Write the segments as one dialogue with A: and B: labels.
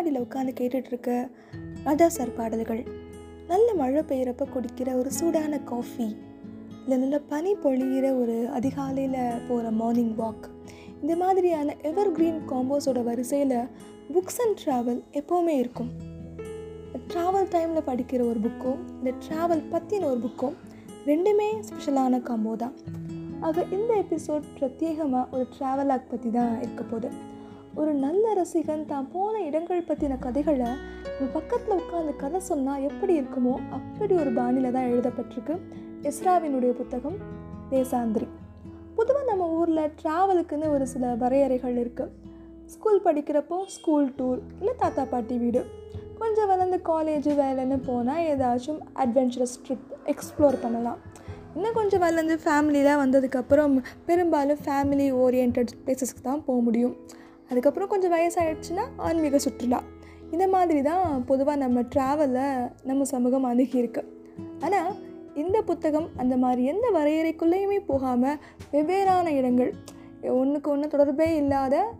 A: முன்னாடியில் உட்காந்து கேட்டுட்ருக்க ராஜா சார் பாடல்கள். நல்ல மழை பெய்கிறப்ப குடிக்கிற ஒரு சூடான காஃபி இல்லை நல்ல பனி பொழிகிற ஒரு அதிகாலையில் போகிற மார்னிங் வாக் இந்த மாதிரியான எவர் கிரீன் காம்போஸோட வரிசையில் புக்ஸ் அண்ட் ட்ராவல் எப்போவுமே இருக்கும். ட்ராவல் டைமில் படிக்கிற ஒரு புக்கோ இந்த ட்ராவல் பற்றின ஒரு புக்கோ ரெண்டுமே ஸ்பெஷலான காம்போ தான். ஆக இந்த எபிசோட் பிரத்யேகமாக ஒரு ட்ராவலாக் பற்றி தான் இருக்க போகுது. ஒரு நல்ல ரசிகன் தான் போன இடங்கள் பற்றின கதைகளை பக்கத்தில் உட்காந்து கதை சொன்னால் எப்படி இருக்குமோ அப்படி ஒரு பாணியில் தான் எழுதப்பட்டிருக்கு. எஸ்ராவினுடைய புத்தகம் தேசாந்திரி. பொதுவாக நம்ம ஊரில் ட்ராவலுக்குன்னு ஒரு சில வரையறைகள் இருக்குது ஸ்கூல் படிக்கிறப்போ ஸ்கூல் டூர் இல்லை தாத்தா பாட்டி வீடு. கொஞ்சம் வளர்ந்து காலேஜ் வேலைன்னு போனால் ஏதாச்சும் அட்வென்ச்சரஸ் ட்ரிப் எக்ஸ்ப்ளோர் பண்ணலாம். இன்னும் கொஞ்சம் வளர்ந்து ஃபேமிலியெலாம் வந்ததுக்கப்புறம் பெரும்பாலும் ஃபேமிலி ஓரியன்ட் பிளேசஸ்க்கு தான் போக முடியும். அதுக்கப்புறம் கொஞ்சம் வயசாகிடுச்சுன்னா ஆன்மீக சுற்றுலா. இந்த மாதிரி தான் பொதுவாக நம்ம ட்ராவலில் நம்ம சமூகம் அணுகியிருக்கு ஆனால் இந்த புத்தகம் அந்த மாதிரி எந்த வரையறைக்குள்ளேயுமே போகாமல் வெவ்வேறான இடங்கள் ஒன்றுக்கு ஒன்று தொடர்பே இல்லாத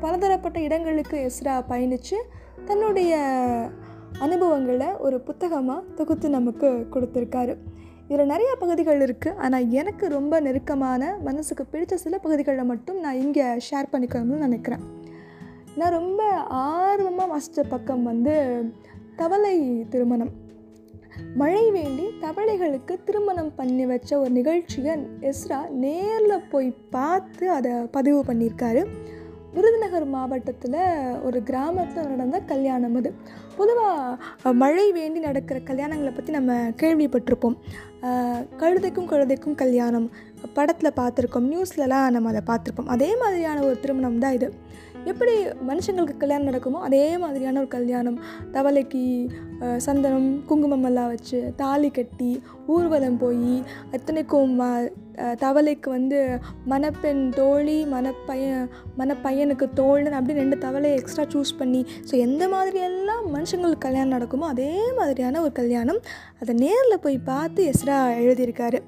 A: பலதரப்பட்ட இடங்களுக்கு எஸ்ரா பயணித்து தன்னுடைய அனுபவங்களை ஒரு புத்தகமாக தொகுத்து நமக்கு கொடுத்துருக்காரு. இதில் நிறைய பகுதிகள் இருக்குது ஆனால் எனக்கு ரொம்ப நெருக்கமான மனசுக்கு பிடித்த சில பகுதிகளை மட்டும் நான் இங்கே ஷேர் பண்ணிக்கணும்னு நினைக்கிறேன். நான் ரொம்ப ஆர்வமாக வாசித்த பக்கம் வந்து தவளை திருமணம். மழை வேண்டி தவளைகளுக்கு திருமணம் பண்ணி வச்ச ஒரு நிகழ்ச்சியை எஸ்ரா நேரில் போய் பார்த்து அதை பதிவு பண்ணியிருக்காரு. விருதுநகர் மாவட்டத்தில் ஒரு கிராமத்தில் நடந்த கல்யாணம் அது. பொதுவாக மழை வேண்டி நடக்கிற கல்யாணங்களை பற்றி நம்ம கேள்விப்பட்டிருப்போம். கழுதைக்கும் கழுதைக்கும் கல்யாணம் படத்தில் பார்த்துருக்கோம் நியூஸ்லலாம் நம்ம அதை பார்த்துருப்போம். அதே மாதிரியான ஒரு திருமணம் தான் இது. எப்படி மனுஷங்களுக்கு கல்யாணம் நடக்குமோ அதே மாதிரியான ஒரு கல்யாணம். தவளைக்கு சந்தனம் குங்குமம் எல்லாம் வச்சு தாலி கட்டி ஊர்வலம் போய் அத்தனைக்கும் தவளைக்கு வந்து மணப்பெண் தோழி மணப்பையன் மணப்பையனுக்கு தோழன் அப்படின்னு ரெண்டு தவளையை எக்ஸ்ட்ரா சூஸ் பண்ணி ஸோ எந்த மாதிரியெல்லாம் மனுஷங்களுக்கு கல்யாணம் நடக்குமோ அதே மாதிரியான ஒரு கல்யாணம் அதை நேரில் போய் பார்த்து எஸ்ரா எழுதியிருக்காரு.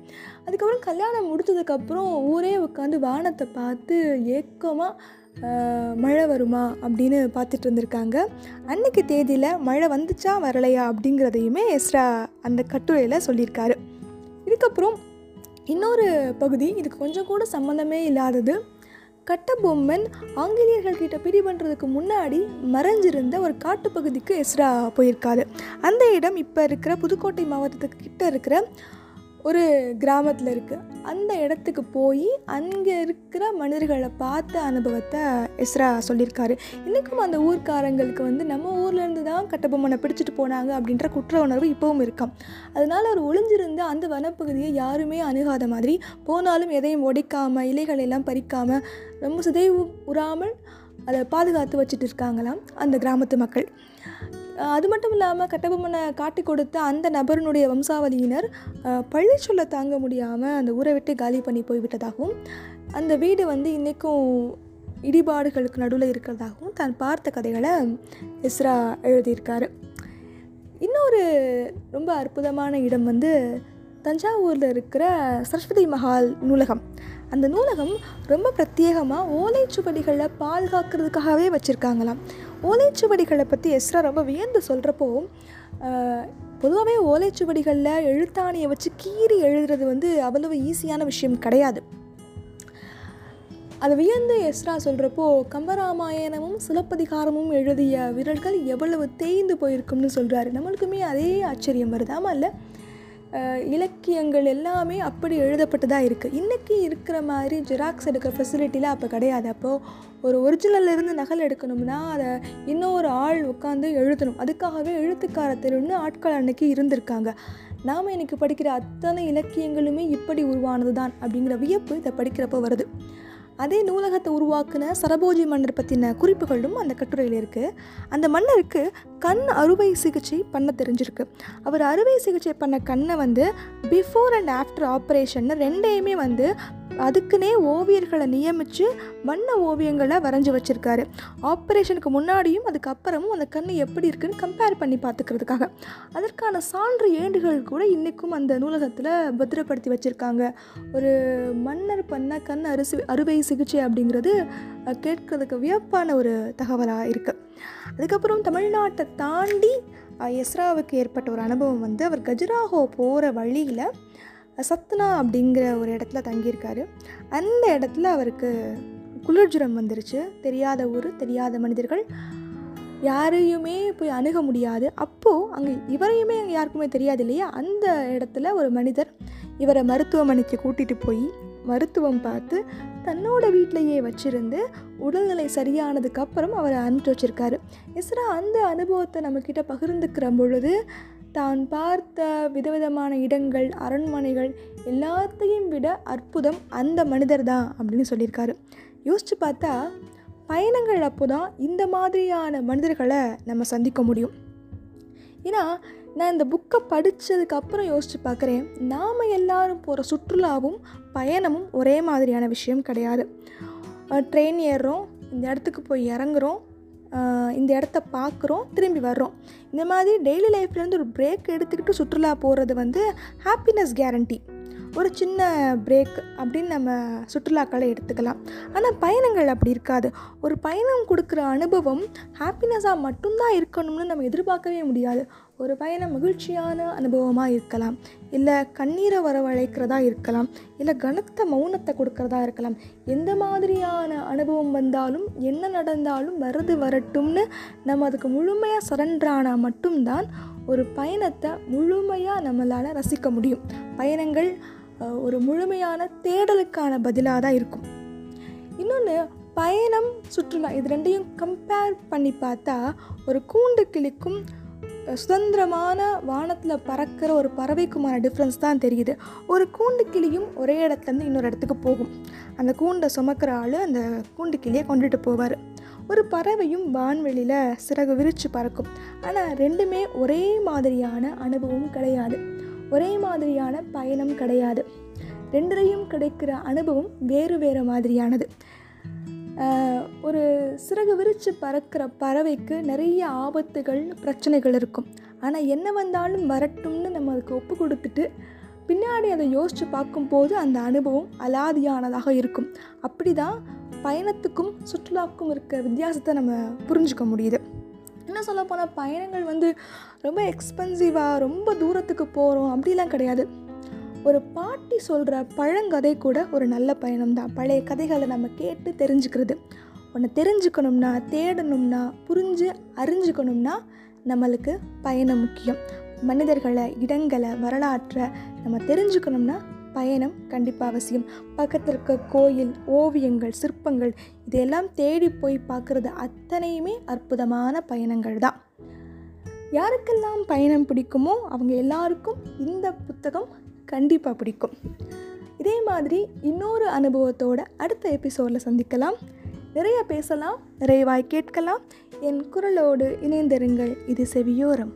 A: அதுக்கப்புறம் கல்யாணம் முடித்ததுக்கப்புறம் ஊரே உட்காந்து வானத்தை பார்த்து ஏக்கமாக மழை வருமா அப்படின்னு பார்த்துட்டு இருந்திருக்காங்க. அன்னைக்கு தேதியில் மழை வந்துச்சா வரலையா அப்படிங்கிறதையுமே எஸ்ரா அந்த கட்டுரையில் சொல்லியிருக்காரு. இதுக்கப்புறம் இன்னொரு பகுதி இதுக்கு கொஞ்சம் கூட சம்மந்தமே இல்லாதது. கட்டபொம்மன் ஆங்கிலேயர்கள் கிட்ட பிடி பண்ணுறதுக்கு முன்னாடி மறைஞ்சிருந்த ஒரு காட்டுப்பகுதிக்கு எஸ்ரா போயிருக்காரு. அந்த இடம் இப்போ இருக்கிற புதுக்கோட்டை மாவட்டத்துக்கு கிட்ட இருக்கிற ஒரு கிராமத்தில் இருக்குது அந்த இடத்துக்கு போய் அங்கே இருக்கிற மனிதர்களை பார்த்த அனுபவத்தை எஸ்ரா சொல்லியிருக்காரு. இன்றைக்கும் அந்த ஊர்க்காரங்களுக்கு வந்து நம்ம ஊர்லேருந்து தான் கட்டபொம்மனை பிடிச்சிட்டு போனாங்க அப்படின்ற குற்ற உணர்வு இப்போவும் இருக்காம். அதனால் அவர் ஒளிஞ்சிருந்த அந்த வனப்பகுதியை யாருமே அணுகாத மாதிரி போனாலும் எதையும் உடைக்காமல் இலைகளெல்லாம் பறிக்காமல் ரொம்ப சிதைவு உறாமல் அதை பாதுகாத்து வச்சுட்டு இருக்காங்களாம் அந்த கிராமத்து மக்கள். அது மட்டும் இல்லாமல் கட்டபொம்மனை காட்டி கொடுத்த அந்த நபரினுடைய வம்சாவளியினர் பழி சொல்ல தாங்க முடியாமல் அந்த ஊரை விட்டு காலி பண்ணி போய்விட்டதாகவும் அந்த வீடு வந்து இன்றைக்கும் இடிபாடுகளுக்கு நடுவில் இருக்கிறதாகவும் தான் பார்த்த கதைகளை எஸ்ரா எழுதியிருக்காரு. இன்னொரு ரொம்ப அற்புதமான இடம் வந்து தஞ்சாவூரில் இருக்கிற சரஸ்வதி மஹால் நூலகம். அந்த நூலகம் ரொம்ப பிரத்யேகமாக ஓலைச்சுவடிகளை பாதுகாக்கிறதுக்காகவே வச்சுருக்காங்களாம். ஓலைச்சுவடிகளை பற்றி எஸ்ரா ரொம்ப வியந்து சொல்கிறப்போ பொதுவாகவே ஓலைச்சுவடிகளில் எழுத்தாணியை வச்சு கீறி எழுதுறது வந்து அவ்வளவு ஈஸியான விஷயம் கிடையாது. அதை வியந்து எஸ்ரா சொல்கிறப்போ கம்பராமாயணமும் சிலப்பதிகாரமும் எழுதிய விரல்கள் எவ்வளவு தேய்ந்து போயிருக்கும்னு சொல்கிறாரு நம்மளுக்குமே அதே ஆச்சரியம் வருது? ஆமாம் இல்லை? இலக்கியங்கள் எல்லாமே அப்படி எழுதப்பட்டதாக இருக்குது இன்றைக்கி இருக்கிற மாதிரி ஜெராக்ஸ் எடுக்கிற ஃபெசிலிட்டிலாம் அப்போ கிடையாது. அப்போது ஒரு ஒரிஜினல்லேருந்து நகல் எடுக்கணும்னா அதை இன்னொரு ஆள் உட்காந்து எழுதணும். அதுக்காகவே எழுத்துக்கார தெருன்னு ஆட்கள் அன்னைக்கு இருந்திருக்காங்க. நாம் இன்றைக்கி படிக்கிற அத்தனை இலக்கியங்களுமே இப்படி உருவானது தான் அப்படிங்கிற வியப்பு இதை படிக்கிறப்போ வருது. அதே நூலகத்தை உருவாக்குன சரபோஜி மன்னர் பற்றின குறிப்புகளும் அந்த கட்டுரையில் இருக்குது அந்த மன்னருக்கு கண் அறுவை சிகிச்சை பண்ண தெரிஞ்சிருக்கு. அவர் அறுவை சிகிச்சை பண்ண கண்ணை வந்து பிஃபோர் அண்ட் ஆஃப்டர் ஆப்ரேஷன் ரெண்டையுமே வந்து அதுக்குன்னே ஓவியர்களை நியமித்து வண்ண ஓவியங்களை வரைஞ்சி வச்சுருக்காரு. ஆப்ரேஷனுக்கு முன்னாடியும் அதுக்கப்புறமும் அந்த கண் எப்படி இருக்குன்னு கம்பேர் பண்ணி பார்த்துக்கிறதுக்காக. அதற்கான சான்று ஏண்டுகள் கூட இன்றைக்கும் அந்த நூலகத்தில் பத்திரப்படுத்தி வச்சுருக்காங்க. ஒரு மன்னர் பண்ண கண் அரிசி அறுவை சிகிச்சை அப்படிங்கிறது கேட்கறதுக்கு வியப்பான ஒரு தகவலாக இருக்குது அதுக்கப்புறம் தமிழ்நாட்டை தாண்டி எஸ்ராவுக்கு ஏற்பட்ட ஒரு அனுபவம் வந்து அவர் கஜுராஹோ போகிற வழியில் சத்னா அப்படிங்கிற ஒரு இடத்துல தங்கியிருக்காரு. அந்த இடத்துல அவருக்கு குளிர்ஜுரம் வந்துருச்சு. தெரியாத ஊர் தெரியாத மனிதர்கள். யாரையுமே போய் அணுக முடியாது. அப்போது அங்கே இவரையுமே அங்கே யாருக்குமே தெரியாது இல்லையா? அந்த இடத்துல ஒரு மனிதர் இவரை மருத்துவமனைக்கு கூட்டிகிட்டு போய் மருத்துவம் பார்த்து தன்னோட வீட்டிலையே வச்சிருந்து உடல்நிலை சரியானதுக்கப்புறம் அவரை அனுப்பிச்சு வச்சுருக்காரு. இஸ்ரா அந்த அனுபவத்தை நம்மக்கிட்ட பகிர்ந்துக்கிற பொழுது தான் பார்த்த விதவிதமான இடங்கள் அரண்மனைகள் எல்லாத்தையும் விட அற்புதம் அந்த மனிதர் தான் அப்படின்னு சொல்லியிருக்காரு. யோசித்து பார்த்தா பயணங்கள் அப்போ தான் இந்த மாதிரியான மனிதர்களை நம்ம சந்திக்க முடியும். ஏன்னா நான் இந்த புக்கை படித்ததுக்கு அப்புறம் யோசித்து பார்க்குறேன் நாம் எல்லாரும் போகிற சுற்றுலாவும் பயணமும் ஒரே மாதிரியான விஷயம் கிடையாது. ட்ரெயின் ஏறுறோம் இந்த இடத்துக்கு போய் இறங்குறோம் இந்த இடத்த பார்க்குறோம் திரும்பி வர்றோம். இந்த மாதிரி டெய்லி லைஃப்லேருந்து ஒரு பிரேக் எடுத்துக்கிட்டு சுற்றுலா போகிறது வந்து ஹாப்பினஸ் கேரண்டி ஒரு சின்ன பிரேக் அப்படின்னு நம்ம சுற்றுலாக்களை எடுத்துக்கலாம். ஆனால் பயணங்கள் அப்படி இருக்காது. ஒரு பயணம் கொடுக்குற அனுபவம் ஹாப்பினஸாக மட்டும்தான் இருக்கணும்னு நம்ம எதிர்பார்க்கவே முடியாது. ஒரு பயணம் மகிழ்ச்சியான அனுபவமாக இருக்கலாம். இல்லை கண்ணீரை வரவழைக்கிறதா இருக்கலாம். இல்லை கனத்த மௌனத்தை கொடுக்கறதா இருக்கலாம். எந்த மாதிரியான அனுபவம் வந்தாலும் என்ன நடந்தாலும் வருது வரட்டும்னு நம்ம அதுக்கு முழுமையாக சரண்டரானால் மட்டும்தான் ஒரு பயணத்தை முழுமையாக நம்மளால் ரசிக்க முடியும். பயணங்கள் ஒரு முழுமையான தேடலுக்கான பதிலாக தான் இருக்கும். இன்னொன்று பயணம் சுற்றுலா இது ரெண்டையும் கம்பேர் பண்ணி பார்த்தா ஒரு கூண்டு கிளிக்கும் சுதந்திரமான வானத்தில் பறக்கிற ஒரு பறவைக்குமான டிஃப்ரென்ஸ் தான் தெரியுது. ஒரு கூண்டு கிளியும் ஒரே இடத்துலேருந்து இன்னொரு இடத்துக்கு போகும். அந்த கூண்டை சுமக்கிற ஆள் அந்த கூண்டு கிளியை கொண்டுட்டு போவார். ஒரு பறவையும் வான்வெளியில் சிறகு விரித்து பறக்கும். ஆனால் ரெண்டுமே ஒரே மாதிரியான அனுபவம் கிடையாது. ஒரே மாதிரியான பயணம் கிடையாது. ரெண்டுலேயும் கிடைக்கிற அனுபவம் வேறு வேறு மாதிரியானது. ஒரு சிறகு விரித்து பறக்கிற பறவைக்கு நிறைய ஆபத்துகள் பிரச்சனைகள் இருக்கும். ஆனால் என்ன வந்தாலும் வரட்டும்னு நம்ம அதுக்கு ஒப்பு கொடுத்துட்டு பின்னாடி அதை யோசித்து பார்க்கும்போது அந்த அனுபவம் அலாதியானதாக இருக்கும். அப்படி தான் பயணத்துக்கும் சுற்றுலாவுக்கும் இருக்கிற வித்தியாசத்தை நம்ம புரிஞ்சுக்க முடியுது. என்ன சொல்ல பயணங்கள் வந்து ரொம்ப எக்ஸ்பென்சிவாக ரொம்ப தூரத்துக்கு போகிறோம் அப்படிலாம் கிடையாது. ஒரு பாட்டி சொல்கிற பழங்கதை கூட ஒரு நல்ல பயணம் தான் பழைய கதைகளை நம்ம கேட்டு தெரிஞ்சுக்கிறது. ஒன்று தெரிஞ்சுக்கணும்னா தேடணும்னா புரிஞ்சு அறிஞ்சுக்கணும்னா நம்மளுக்கு பயணம் முக்கியம். மனிதர்களை இடங்களை வரலாற்றை நம்ம தெரிஞ்சுக்கணும்னா பயணம் கண்டிப்பாக அவசியம். பக்கத்தில் இருக்க கோயில் ஓவியங்கள் சிற்பங்கள் இதையெல்லாம் தேடி போய் பார்க்குறது அத்தனையுமே அற்புதமான பயணங்கள் தான். யாருக்கெல்லாம் பயணம் பிடிக்குமோ அவங்க எல்லாருக்கும் இந்த புத்தகம் கண்டிப்பாக பிடிக்கும். இதே மாதிரி இன்னொரு அனுபவத்தோட அடுத்த எபிசோடில் சந்திக்கலாம். நிறைய பேசலாம் நிறைவாய் கேட்கலாம். என் குரலோடு இணைந்திருங்கள். இது செவியோரம்.